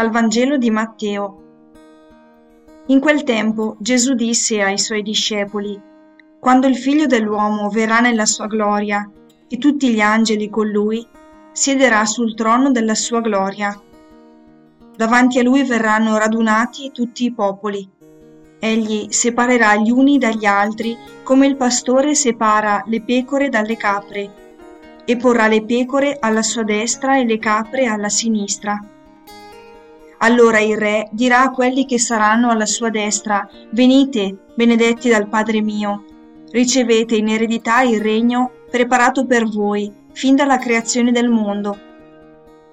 Dal Vangelo di Matteo. In quel tempo Gesù disse ai suoi discepoli, Quando il figlio dell'uomo verrà nella sua gloria e tutti gli angeli con lui, siederà sul trono della sua gloria. Davanti a lui verranno radunati tutti i popoli. Egli separerà gli uni dagli altri come il pastore separa le pecore dalle capre e porrà le pecore alla sua destra e le capre alla sinistra. Allora il re dirà a quelli che saranno alla sua destra, Venite, benedetti dal Padre mio, ricevete in eredità il regno preparato per voi fin dalla creazione del mondo,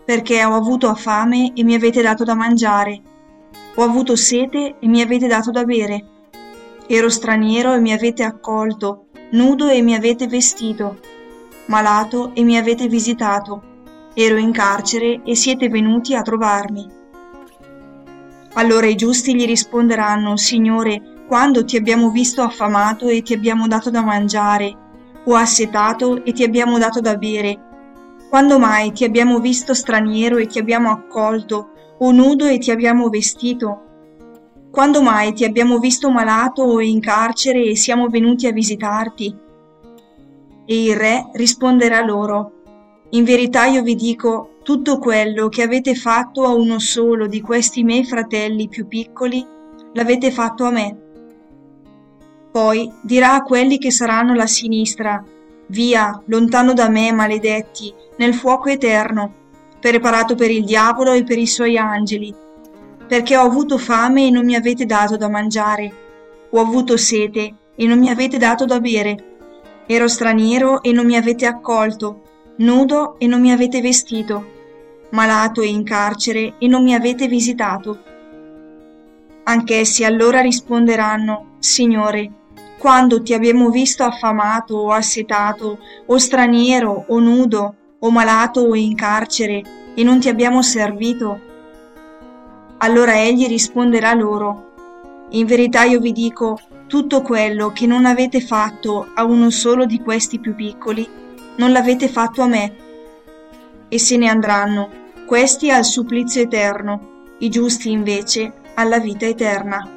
perché ho avuto fame e mi avete dato da mangiare, ho avuto sete e mi avete dato da bere, ero straniero e mi avete accolto, nudo e mi avete vestito. Malato e mi avete visitato, ero in carcere e siete venuti a trovarmi. Allora i giusti gli risponderanno, Signore, quando ti abbiamo visto affamato e ti abbiamo dato da mangiare, o assetato e ti abbiamo dato da bere? Quando mai ti abbiamo visto straniero e ti abbiamo accolto, o nudo e ti abbiamo vestito? Quando mai ti abbiamo visto malato o in carcere e siamo venuti a visitarti? E il re risponderà loro, In verità io vi dico, tutto quello che avete fatto a uno solo di questi miei fratelli più piccoli, l'avete fatto a me. Poi dirà a quelli che saranno alla sinistra, Via, lontano da me, maledetti, nel fuoco eterno, preparato per il diavolo e per i suoi angeli, perché ho avuto fame e non mi avete dato da mangiare, ho avuto sete e non mi avete dato da bere. Ero straniero e non mi avete accolto, nudo e non mi avete vestito, malato e in carcere e non mi avete visitato. Anch'essi allora risponderanno, Signore, quando ti abbiamo visto affamato o assetato, o straniero o nudo, o malato o in carcere, e non ti abbiamo servito? Allora egli risponderà loro, In verità io vi dico, tutto quello che non avete fatto a uno solo di questi più piccoli, non l'avete fatto a me. E se ne andranno, questi al supplizio eterno, i giusti invece alla vita eterna.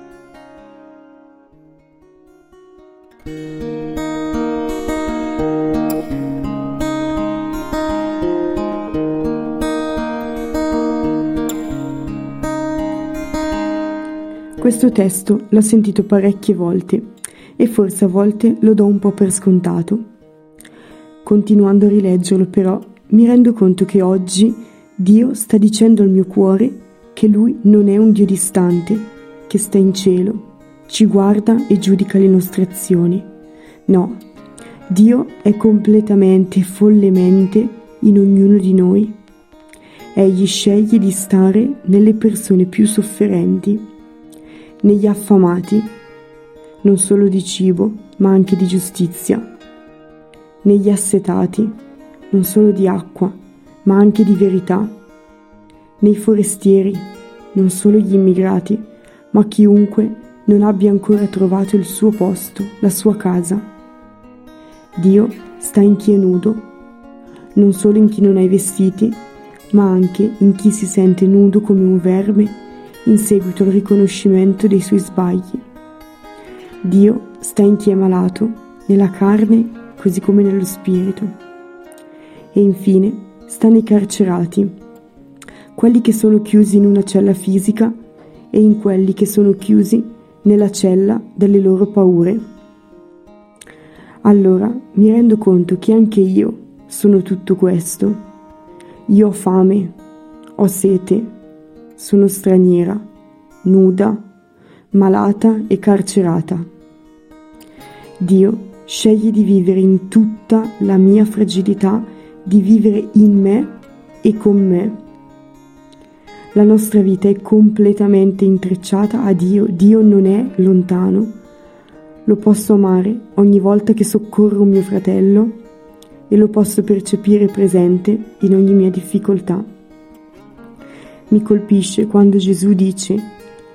Questo testo l'ho sentito parecchie volte e forse a volte lo do un po' per scontato. Continuando a rileggerlo però mi rendo conto che oggi Dio sta dicendo al mio cuore che Lui non è un Dio distante, che sta in cielo, ci guarda e giudica le nostre azioni. No, Dio è completamente follemente in ognuno di noi. Egli sceglie di stare nelle persone più sofferenti negli affamati, non solo di cibo, ma anche di giustizia, negli assetati, non solo di acqua, ma anche di verità, nei forestieri, non solo gli immigrati, ma chiunque non abbia ancora trovato il suo posto, la sua casa. Dio sta in chi è nudo, non solo in chi non ha i vestiti, ma anche in chi si sente nudo come un verme in seguito al riconoscimento dei suoi sbagli. Dio sta in chi è malato, nella carne così come nello spirito. E infine sta nei carcerati, quelli che sono chiusi in una cella fisica e in quelli che sono chiusi nella cella delle loro paure. Allora mi rendo conto che anche io sono tutto questo. Io ho fame, ho sete, sono straniera, nuda, malata e carcerata. Dio sceglie di vivere in tutta la mia fragilità, di vivere in me e con me. La nostra vita è completamente intrecciata a Dio, Dio non è lontano. Lo posso amare ogni volta che soccorro mio fratello e lo posso percepire presente in ogni mia difficoltà. Mi colpisce quando Gesù dice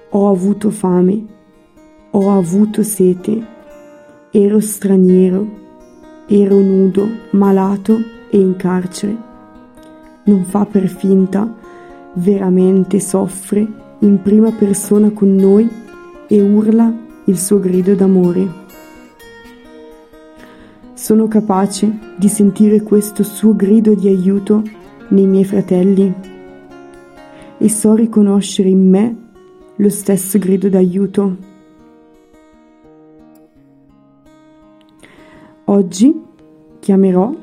ho avuto fame, ho avuto sete, ero straniero, ero nudo, malato e in carcere. Non fa per finta, veramente soffre in prima persona con noi e urla il suo grido d'amore. Sono capace di sentire questo suo grido di aiuto nei miei fratelli e so riconoscere in me lo stesso grido d'aiuto. Oggi chiamerò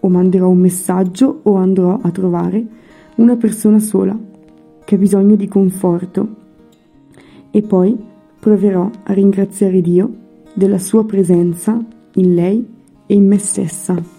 o manderò un messaggio o andrò a trovare una persona sola che ha bisogno di conforto e poi proverò a ringraziare Dio della sua presenza in lei e in me stessa.